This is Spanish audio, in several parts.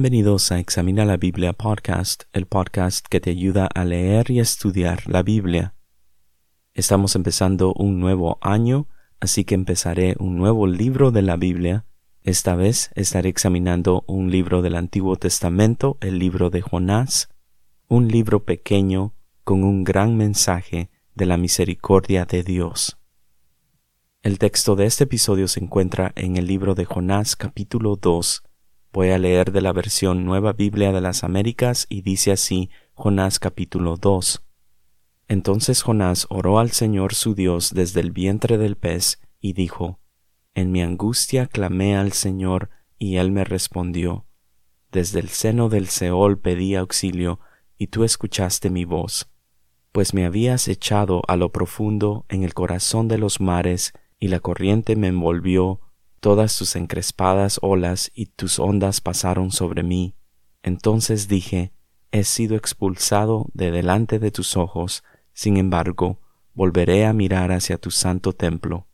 Bienvenidos a Examina la Biblia Podcast, el podcast que te ayuda a leer y estudiar la Biblia. Estamos empezando un nuevo año, así que empezaré un nuevo libro de la Biblia. Esta vez estaré examinando un libro del Antiguo Testamento, el libro de Jonás, un libro pequeño con un gran mensaje de la misericordia de Dios. El texto de este episodio se encuentra en el libro de Jonás capítulo 2, Voy a leer de la versión Nueva Biblia de las Américas y dice así Jonás capítulo 2. Entonces Jonás oró al Señor su Dios desde el vientre del pez y dijo, En mi angustia clamé al Señor y él me respondió. Desde el seno del Seol pedí auxilio y tú escuchaste mi voz. Pues me habías echado a lo profundo en el corazón de los mares y la corriente me envolvió todas tus encrespadas olas y tus ondas pasaron sobre mí. Entonces dije, he sido expulsado de delante de tus ojos, sin embargo, volveré a mirar hacia tu santo templo.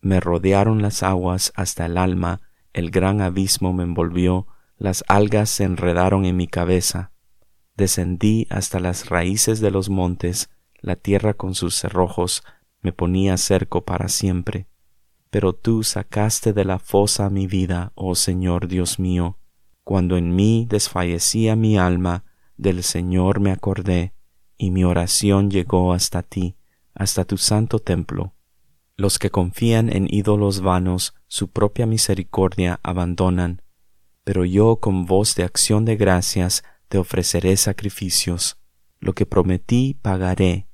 Me rodearon las aguas hasta el alma, el gran abismo me envolvió, las algas se enredaron en mi cabeza. Descendí hasta las raíces de los montes, la tierra con sus cerrojos me ponía cerco para siempre pero tú sacaste de la fosa mi vida, oh Señor Dios mío. Cuando en mí desfallecía mi alma, del Señor me acordé, y mi oración llegó hasta ti, hasta tu santo templo. Los que confían en ídolos vanos, su propia misericordia abandonan, pero yo con voz de acción de gracias te ofreceré sacrificios. Lo que prometí pagaré.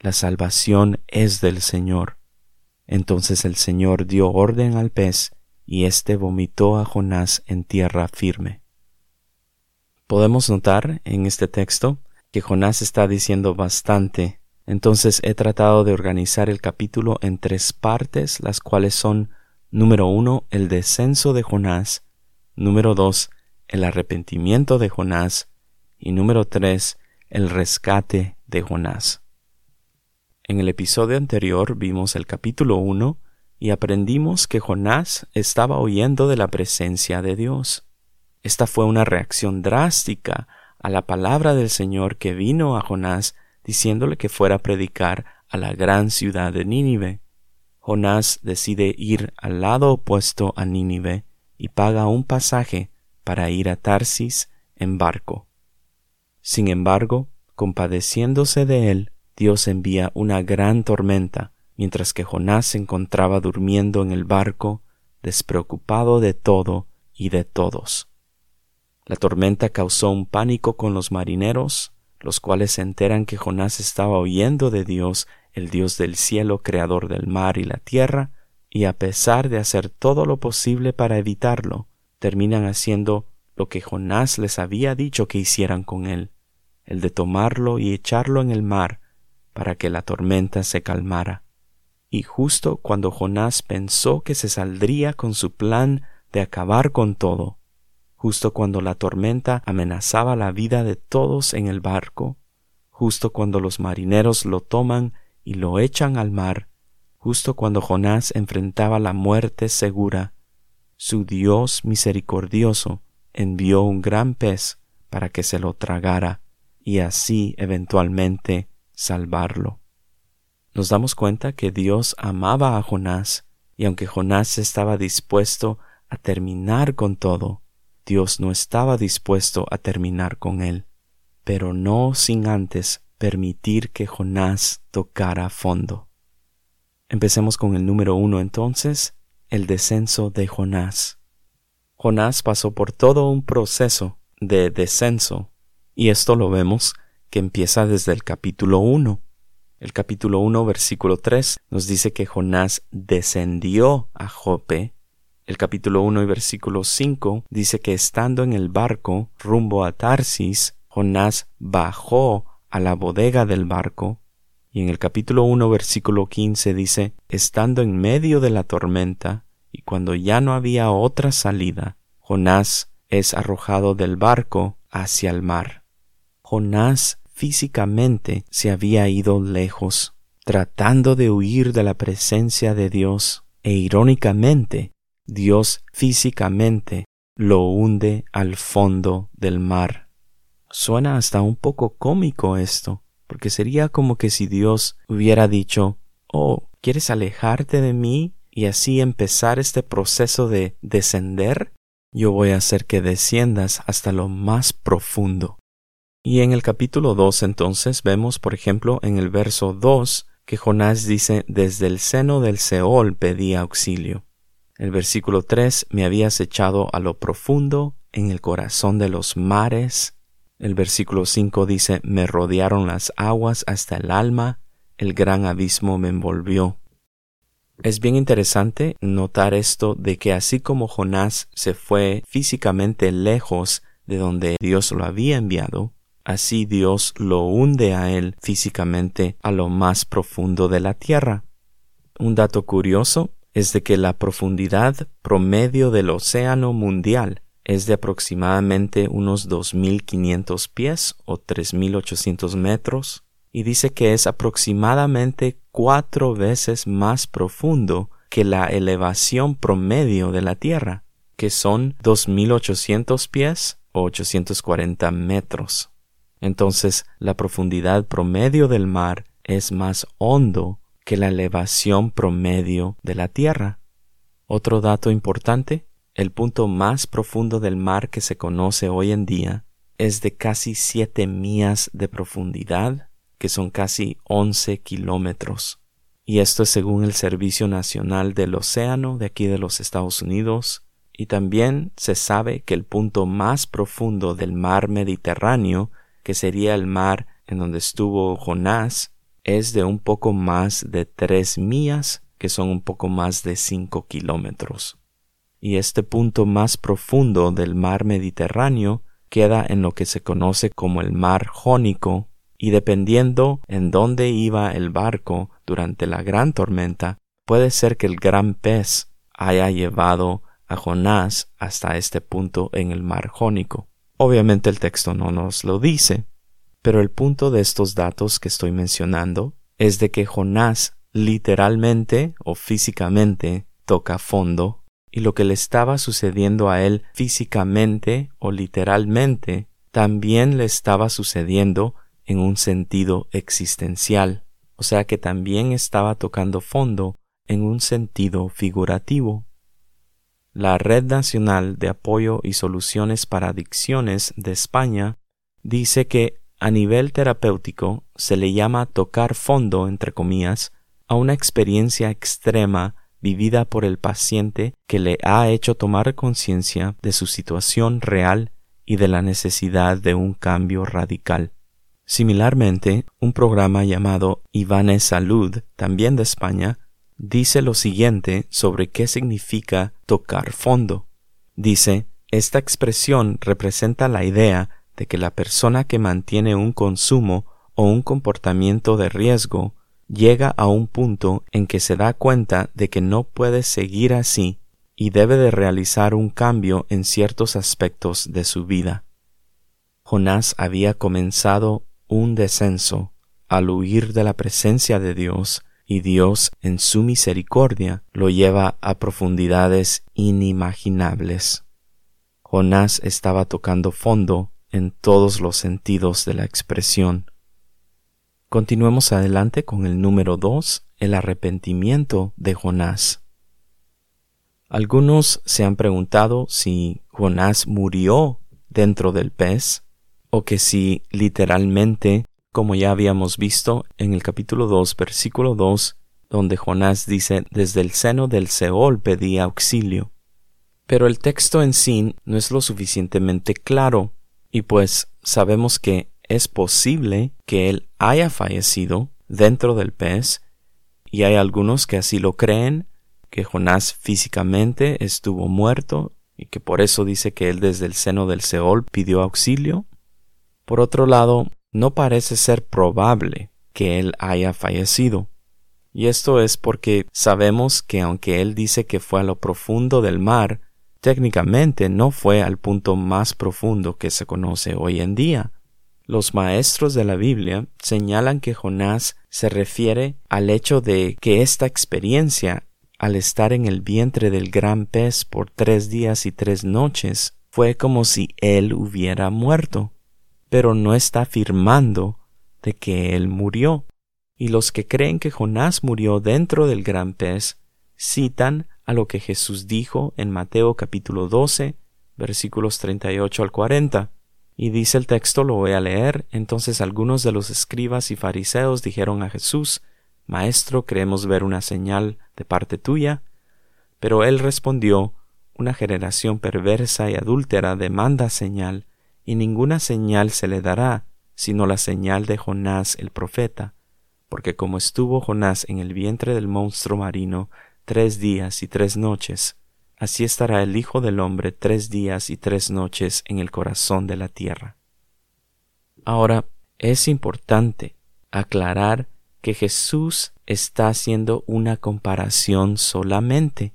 La salvación es del Señor. Entonces el Señor dio orden al pez, y éste vomitó a Jonás en tierra firme. Podemos notar en este texto que Jonás está diciendo bastante. Entonces he tratado de organizar el capítulo en tres partes, las cuales son número uno, el descenso de Jonás, número dos, el arrepentimiento de Jonás, y número tres, el rescate de Jonás. En el episodio anterior vimos el capítulo 1 y aprendimos que Jonás estaba oyendo de la presencia de Dios. Esta fue una reacción drástica a la palabra del Señor que vino a Jonás diciéndole que fuera a predicar a la gran ciudad de Nínive. Jonás decide ir al lado opuesto a Nínive y paga un pasaje para ir a Tarsis en barco. Sin embargo, compadeciéndose de él, Dios envía una gran tormenta, mientras que Jonás se encontraba durmiendo en el barco, despreocupado de todo y de todos. La tormenta causó un pánico con los marineros, los cuales se enteran que Jonás estaba oyendo de Dios, el Dios del cielo, creador del mar y la tierra, y a pesar de hacer todo lo posible para evitarlo, terminan haciendo lo que Jonás les había dicho que hicieran con él, el de tomarlo y echarlo en el mar, para que la tormenta se calmara. Y justo cuando Jonás pensó que se saldría con su plan de acabar con todo, justo cuando la tormenta amenazaba la vida de todos en el barco, justo cuando los marineros lo toman y lo echan al mar, justo cuando Jonás enfrentaba la muerte segura, su Dios misericordioso envió un gran pez para que se lo tragara y así eventualmente salvarlo. Nos damos cuenta que Dios amaba a Jonás, y aunque Jonás estaba dispuesto a terminar con todo, Dios no estaba dispuesto a terminar con él, pero no sin antes permitir que Jonás tocara fondo. Empecemos con el número uno entonces, el descenso de Jonás. Jonás pasó por todo un proceso de descenso, y esto lo vemos que empieza desde el capítulo 1. El capítulo 1, versículo 3 nos dice que Jonás descendió a Jope. El capítulo 1 y versículo 5 dice que estando en el barco rumbo a Tarsis, Jonás bajó a la bodega del barco. Y en el capítulo 1, versículo 15 dice, estando en medio de la tormenta, y cuando ya no había otra salida, Jonás es arrojado del barco hacia el mar. Jonás físicamente se había ido lejos, tratando de huir de la presencia de Dios, e irónicamente, Dios físicamente lo hunde al fondo del mar. Suena hasta un poco cómico esto, porque sería como que si Dios hubiera dicho, Oh, ¿quieres alejarte de mí y así empezar este proceso de descender? Yo voy a hacer que desciendas hasta lo más profundo. Y en el capítulo 2 entonces vemos, por ejemplo, en el verso 2, que Jonás dice, desde el seno del Seol pedí auxilio. El versículo 3, me habías echado a lo profundo, en el corazón de los mares. El versículo 5 dice, me rodearon las aguas hasta el alma, el gran abismo me envolvió. Es bien interesante notar esto de que así como Jonás se fue físicamente lejos de donde Dios lo había enviado, así Dios lo hunde a él físicamente a lo más profundo de la tierra. Un dato curioso es de que la profundidad promedio del océano mundial es de aproximadamente unos 2.500 pies o 3.800 metros y dice que es aproximadamente cuatro veces más profundo que la elevación promedio de la Tierra, que son 2.800 pies o 840 metros. Entonces, la profundidad promedio del mar es más hondo que la elevación promedio de la Tierra. Otro dato importante, el punto más profundo del mar que se conoce hoy en día es de casi siete millas de profundidad, que son casi once kilómetros. Y esto es según el Servicio Nacional del Océano de aquí de los Estados Unidos. Y también se sabe que el punto más profundo del mar Mediterráneo, que sería el mar en donde estuvo Jonás, es de un poco más de tres millas, que son un poco más de cinco kilómetros. Y este punto más profundo del mar Mediterráneo queda en lo que se conoce como el mar Jónico, y dependiendo en dónde iba el barco durante la gran tormenta, puede ser que el gran pez haya llevado a Jonás hasta este punto en el mar Jónico. Obviamente el texto no nos lo dice, pero el punto de estos datos que estoy mencionando es de que Jonás literalmente o físicamente toca fondo y lo que le estaba sucediendo a él físicamente o literalmente también le estaba sucediendo en un sentido existencial, o sea que también estaba tocando fondo en un sentido figurativo. La Red Nacional de Apoyo y Soluciones para Adicciones de España dice que a nivel terapéutico se le llama tocar fondo, entre comillas, a una experiencia extrema vivida por el paciente que le ha hecho tomar conciencia de su situación real y de la necesidad de un cambio radical. Similarmente, un programa llamado Ivane Salud, también de España, dice lo siguiente sobre qué significa tocar fondo. Dice, esta expresión representa la idea de que la persona que mantiene un consumo o un comportamiento de riesgo llega a un punto en que se da cuenta de que no puede seguir así y debe de realizar un cambio en ciertos aspectos de su vida. Jonás había comenzado un descenso al huir de la presencia de Dios y Dios en su misericordia lo lleva a profundidades inimaginables. Jonás estaba tocando fondo en todos los sentidos de la expresión. Continuemos adelante con el número dos, el arrepentimiento de Jonás. Algunos se han preguntado si Jonás murió dentro del pez o que si literalmente, como ya habíamos visto en el capítulo 2, versículo 2, donde Jonás dice desde el seno del Seol pedía auxilio. Pero el texto en sí no es lo suficientemente claro y pues sabemos que es posible que él haya fallecido dentro del pez, y hay algunos que así lo creen, que Jonás físicamente estuvo muerto y que por eso dice que él desde el seno del Seol pidió auxilio. Por otro lado, no parece ser probable que él haya fallecido. Y esto es porque sabemos que aunque él dice que fue a lo profundo del mar, técnicamente no fue al punto más profundo que se conoce hoy en día. Los maestros de la Biblia señalan que Jonás se refiere al hecho de que esta experiencia al estar en el vientre del gran pez por tres días y tres noches, fue como si él hubiera muerto, pero no está afirmando de que él murió. Y los que creen que Jonás murió dentro del gran pez citan a lo que Jesús dijo en Mateo capítulo 12, versículos 38 al 40. Y dice el texto, lo voy a leer, entonces algunos de los escribas y fariseos dijeron a Jesús, Maestro, creemos ver una señal de parte tuya. Pero él respondió, Una generación perversa y adúltera demanda señal, y ninguna señal se le dará, sino la señal de Jonás el profeta. Porque como estuvo Jonás en el vientre del monstruo marino tres días y tres noches, así estará el Hijo del hombre tres días y tres noches en el corazón de la tierra. Ahora, es importante aclarar que Jesús está haciendo una comparación solamente.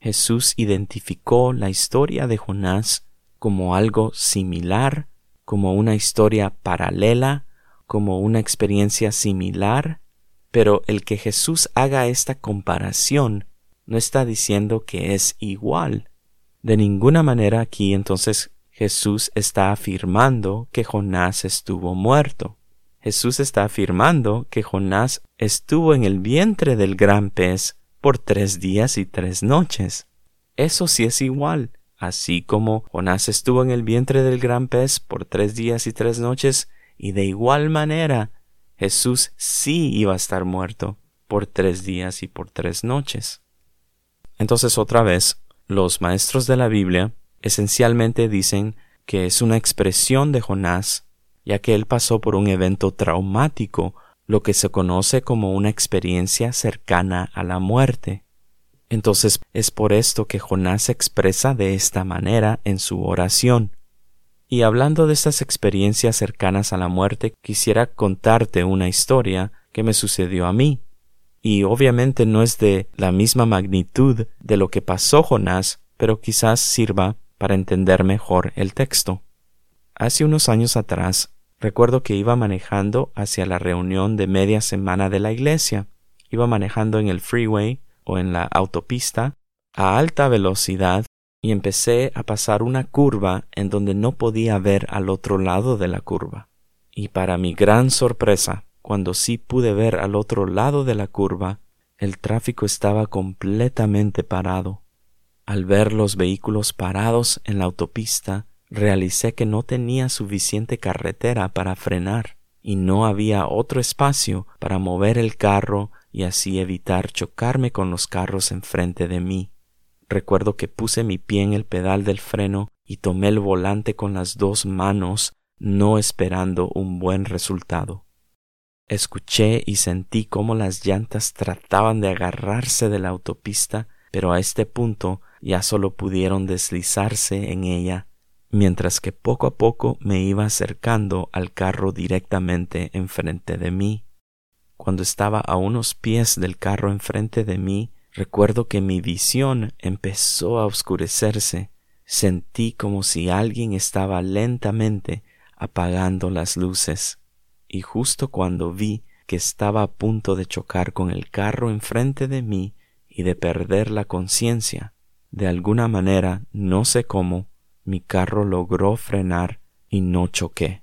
Jesús identificó la historia de Jonás como algo similar, como una historia paralela, como una experiencia similar, pero el que Jesús haga esta comparación no está diciendo que es igual. De ninguna manera aquí entonces Jesús está afirmando que Jonás estuvo muerto. Jesús está afirmando que Jonás estuvo en el vientre del gran pez por tres días y tres noches. Eso sí es igual. Así como Jonás estuvo en el vientre del gran pez por tres días y tres noches, y de igual manera Jesús sí iba a estar muerto por tres días y por tres noches. Entonces otra vez, los maestros de la Biblia esencialmente dicen que es una expresión de Jonás ya que él pasó por un evento traumático, lo que se conoce como una experiencia cercana a la muerte. Entonces es por esto que Jonás se expresa de esta manera en su oración. Y hablando de estas experiencias cercanas a la muerte, quisiera contarte una historia que me sucedió a mí. Y obviamente no es de la misma magnitud de lo que pasó Jonás, pero quizás sirva para entender mejor el texto. Hace unos años atrás Recuerdo que iba manejando hacia la reunión de media semana de la iglesia. Iba manejando en el freeway o en la autopista a alta velocidad y empecé a pasar una curva en donde no podía ver al otro lado de la curva. Y para mi gran sorpresa, cuando sí pude ver al otro lado de la curva, el tráfico estaba completamente parado. Al ver los vehículos parados en la autopista, realicé que no tenía suficiente carretera para frenar y no había otro espacio para mover el carro y así evitar chocarme con los carros enfrente de mí. Recuerdo que puse mi pie en el pedal del freno y tomé el volante con las dos manos, no esperando un buen resultado. Escuché y sentí cómo las llantas trataban de agarrarse de la autopista, pero a este punto ya solo pudieron deslizarse en ella mientras que poco a poco me iba acercando al carro directamente enfrente de mí. Cuando estaba a unos pies del carro enfrente de mí, recuerdo que mi visión empezó a oscurecerse. Sentí como si alguien estaba lentamente apagando las luces. Y justo cuando vi que estaba a punto de chocar con el carro enfrente de mí y de perder la conciencia, de alguna manera, no sé cómo, mi carro logró frenar y no choqué.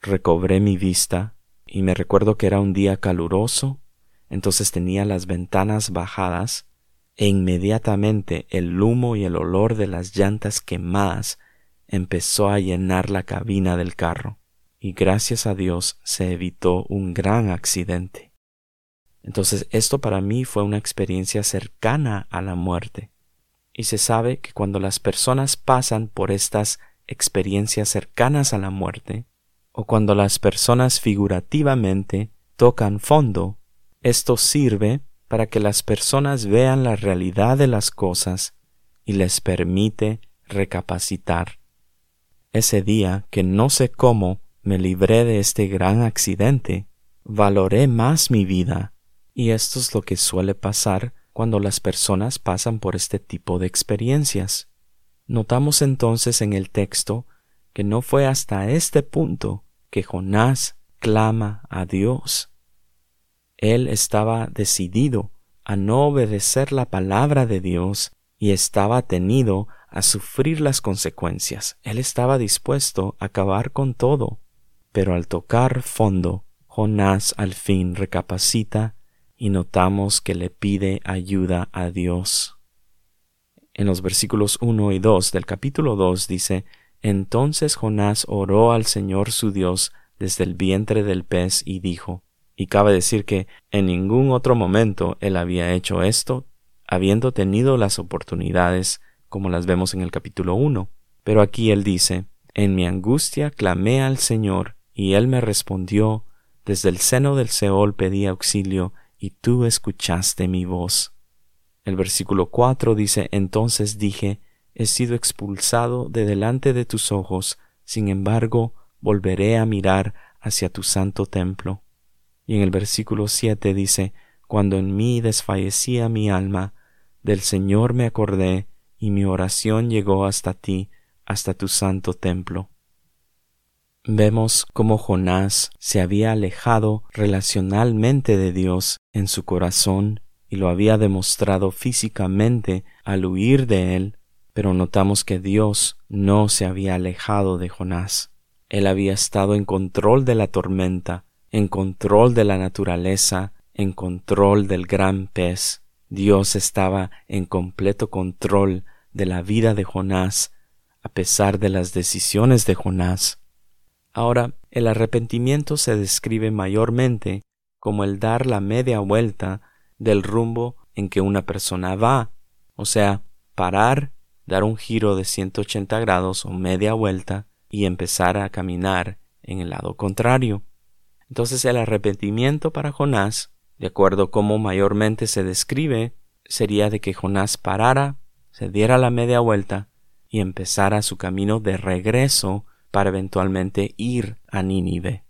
Recobré mi vista y me recuerdo que era un día caluroso, entonces tenía las ventanas bajadas e inmediatamente el humo y el olor de las llantas quemadas empezó a llenar la cabina del carro y gracias a Dios se evitó un gran accidente. Entonces esto para mí fue una experiencia cercana a la muerte. Y se sabe que cuando las personas pasan por estas experiencias cercanas a la muerte, o cuando las personas figurativamente tocan fondo, esto sirve para que las personas vean la realidad de las cosas y les permite recapacitar. Ese día que no sé cómo me libré de este gran accidente, valoré más mi vida, y esto es lo que suele pasar cuando las personas pasan por este tipo de experiencias. Notamos entonces en el texto que no fue hasta este punto que Jonás clama a Dios. Él estaba decidido a no obedecer la palabra de Dios y estaba tenido a sufrir las consecuencias. Él estaba dispuesto a acabar con todo. Pero al tocar fondo, Jonás al fin recapacita y notamos que le pide ayuda a Dios. En los versículos 1 y 2 del capítulo 2 dice, Entonces Jonás oró al Señor su Dios desde el vientre del pez y dijo, y cabe decir que en ningún otro momento él había hecho esto, habiendo tenido las oportunidades como las vemos en el capítulo 1. Pero aquí él dice, En mi angustia clamé al Señor, y él me respondió, desde el seno del Seol pedí auxilio, y tú escuchaste mi voz. El versículo 4 dice, Entonces dije, He sido expulsado de delante de tus ojos, sin embargo, volveré a mirar hacia tu santo templo. Y en el versículo 7 dice, Cuando en mí desfallecía mi alma, del Señor me acordé, y mi oración llegó hasta ti, hasta tu santo templo vemos cómo Jonás se había alejado relacionalmente de Dios en su corazón y lo había demostrado físicamente al huir de él, pero notamos que Dios no se había alejado de Jonás. Él había estado en control de la tormenta, en control de la naturaleza, en control del gran pez. Dios estaba en completo control de la vida de Jonás, a pesar de las decisiones de Jonás. Ahora, el arrepentimiento se describe mayormente como el dar la media vuelta del rumbo en que una persona va, o sea, parar, dar un giro de 180 grados o media vuelta y empezar a caminar en el lado contrario. Entonces el arrepentimiento para Jonás, de acuerdo como mayormente se describe, sería de que Jonás parara, se diera la media vuelta y empezara su camino de regreso para eventualmente ir a Nínive.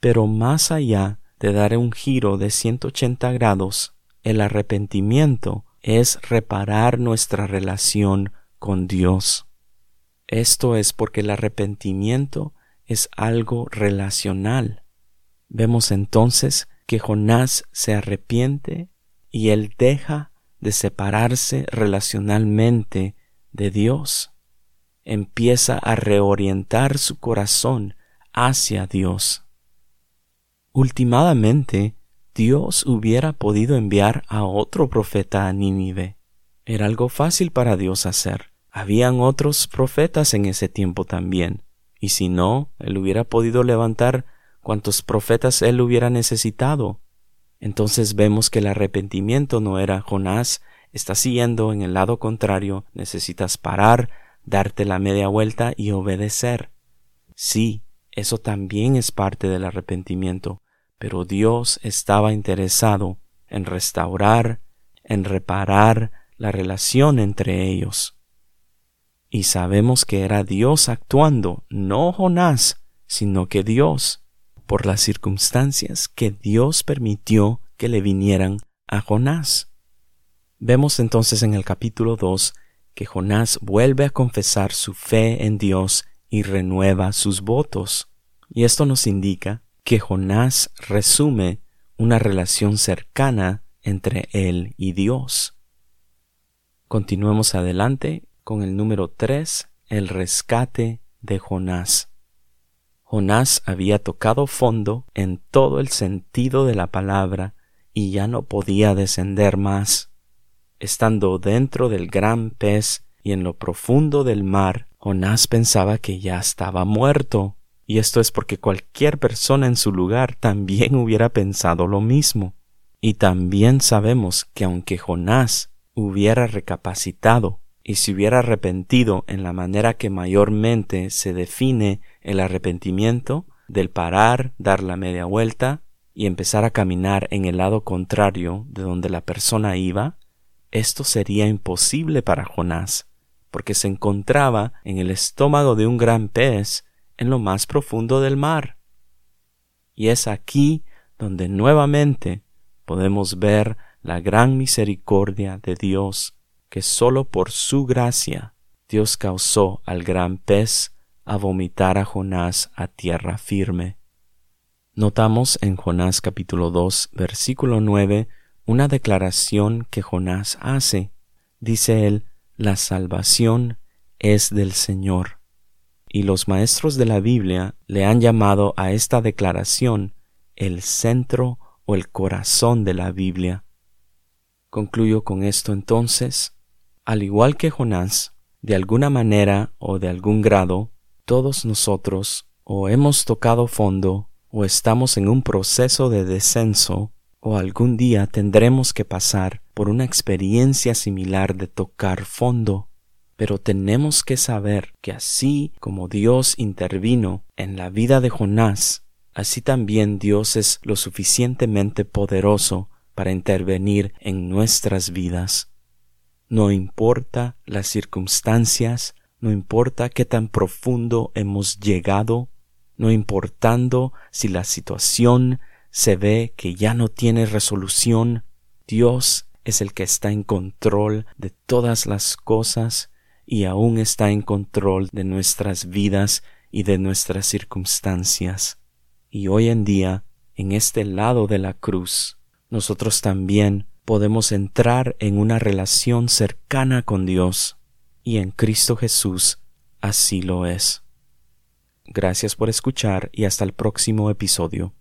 Pero más allá de dar un giro de 180 grados, el arrepentimiento es reparar nuestra relación con Dios. Esto es porque el arrepentimiento es algo relacional. Vemos entonces que Jonás se arrepiente y él deja de separarse relacionalmente de Dios empieza a reorientar su corazón hacia Dios. Ultimadamente, Dios hubiera podido enviar a otro profeta a Nínive. Era algo fácil para Dios hacer. Habían otros profetas en ese tiempo también, y si no, él hubiera podido levantar cuantos profetas él hubiera necesitado. Entonces vemos que el arrepentimiento no era Jonás, está siguiendo en el lado contrario, necesitas parar, darte la media vuelta y obedecer. Sí, eso también es parte del arrepentimiento, pero Dios estaba interesado en restaurar, en reparar la relación entre ellos. Y sabemos que era Dios actuando, no Jonás, sino que Dios, por las circunstancias que Dios permitió que le vinieran a Jonás. Vemos entonces en el capítulo 2 que Jonás vuelve a confesar su fe en Dios y renueva sus votos. Y esto nos indica que Jonás resume una relación cercana entre él y Dios. Continuemos adelante con el número 3, el rescate de Jonás. Jonás había tocado fondo en todo el sentido de la palabra y ya no podía descender más. Estando dentro del gran pez y en lo profundo del mar, Jonás pensaba que ya estaba muerto. Y esto es porque cualquier persona en su lugar también hubiera pensado lo mismo. Y también sabemos que aunque Jonás hubiera recapacitado y se hubiera arrepentido en la manera que mayormente se define el arrepentimiento, del parar, dar la media vuelta y empezar a caminar en el lado contrario de donde la persona iba, esto sería imposible para Jonás, porque se encontraba en el estómago de un gran pez en lo más profundo del mar. Y es aquí donde nuevamente podemos ver la gran misericordia de Dios, que sólo por su gracia Dios causó al gran pez a vomitar a Jonás a tierra firme. Notamos en Jonás capítulo 2 versículo 9 una declaración que Jonás hace. Dice él, la salvación es del Señor. Y los maestros de la Biblia le han llamado a esta declaración el centro o el corazón de la Biblia. Concluyo con esto entonces. Al igual que Jonás, de alguna manera o de algún grado, todos nosotros o hemos tocado fondo o estamos en un proceso de descenso o algún día tendremos que pasar por una experiencia similar de tocar fondo. Pero tenemos que saber que así como Dios intervino en la vida de Jonás, así también Dios es lo suficientemente poderoso para intervenir en nuestras vidas. No importa las circunstancias, no importa qué tan profundo hemos llegado, no importando si la situación se ve que ya no tiene resolución, Dios es el que está en control de todas las cosas y aún está en control de nuestras vidas y de nuestras circunstancias. Y hoy en día, en este lado de la cruz, nosotros también podemos entrar en una relación cercana con Dios, y en Cristo Jesús así lo es. Gracias por escuchar y hasta el próximo episodio.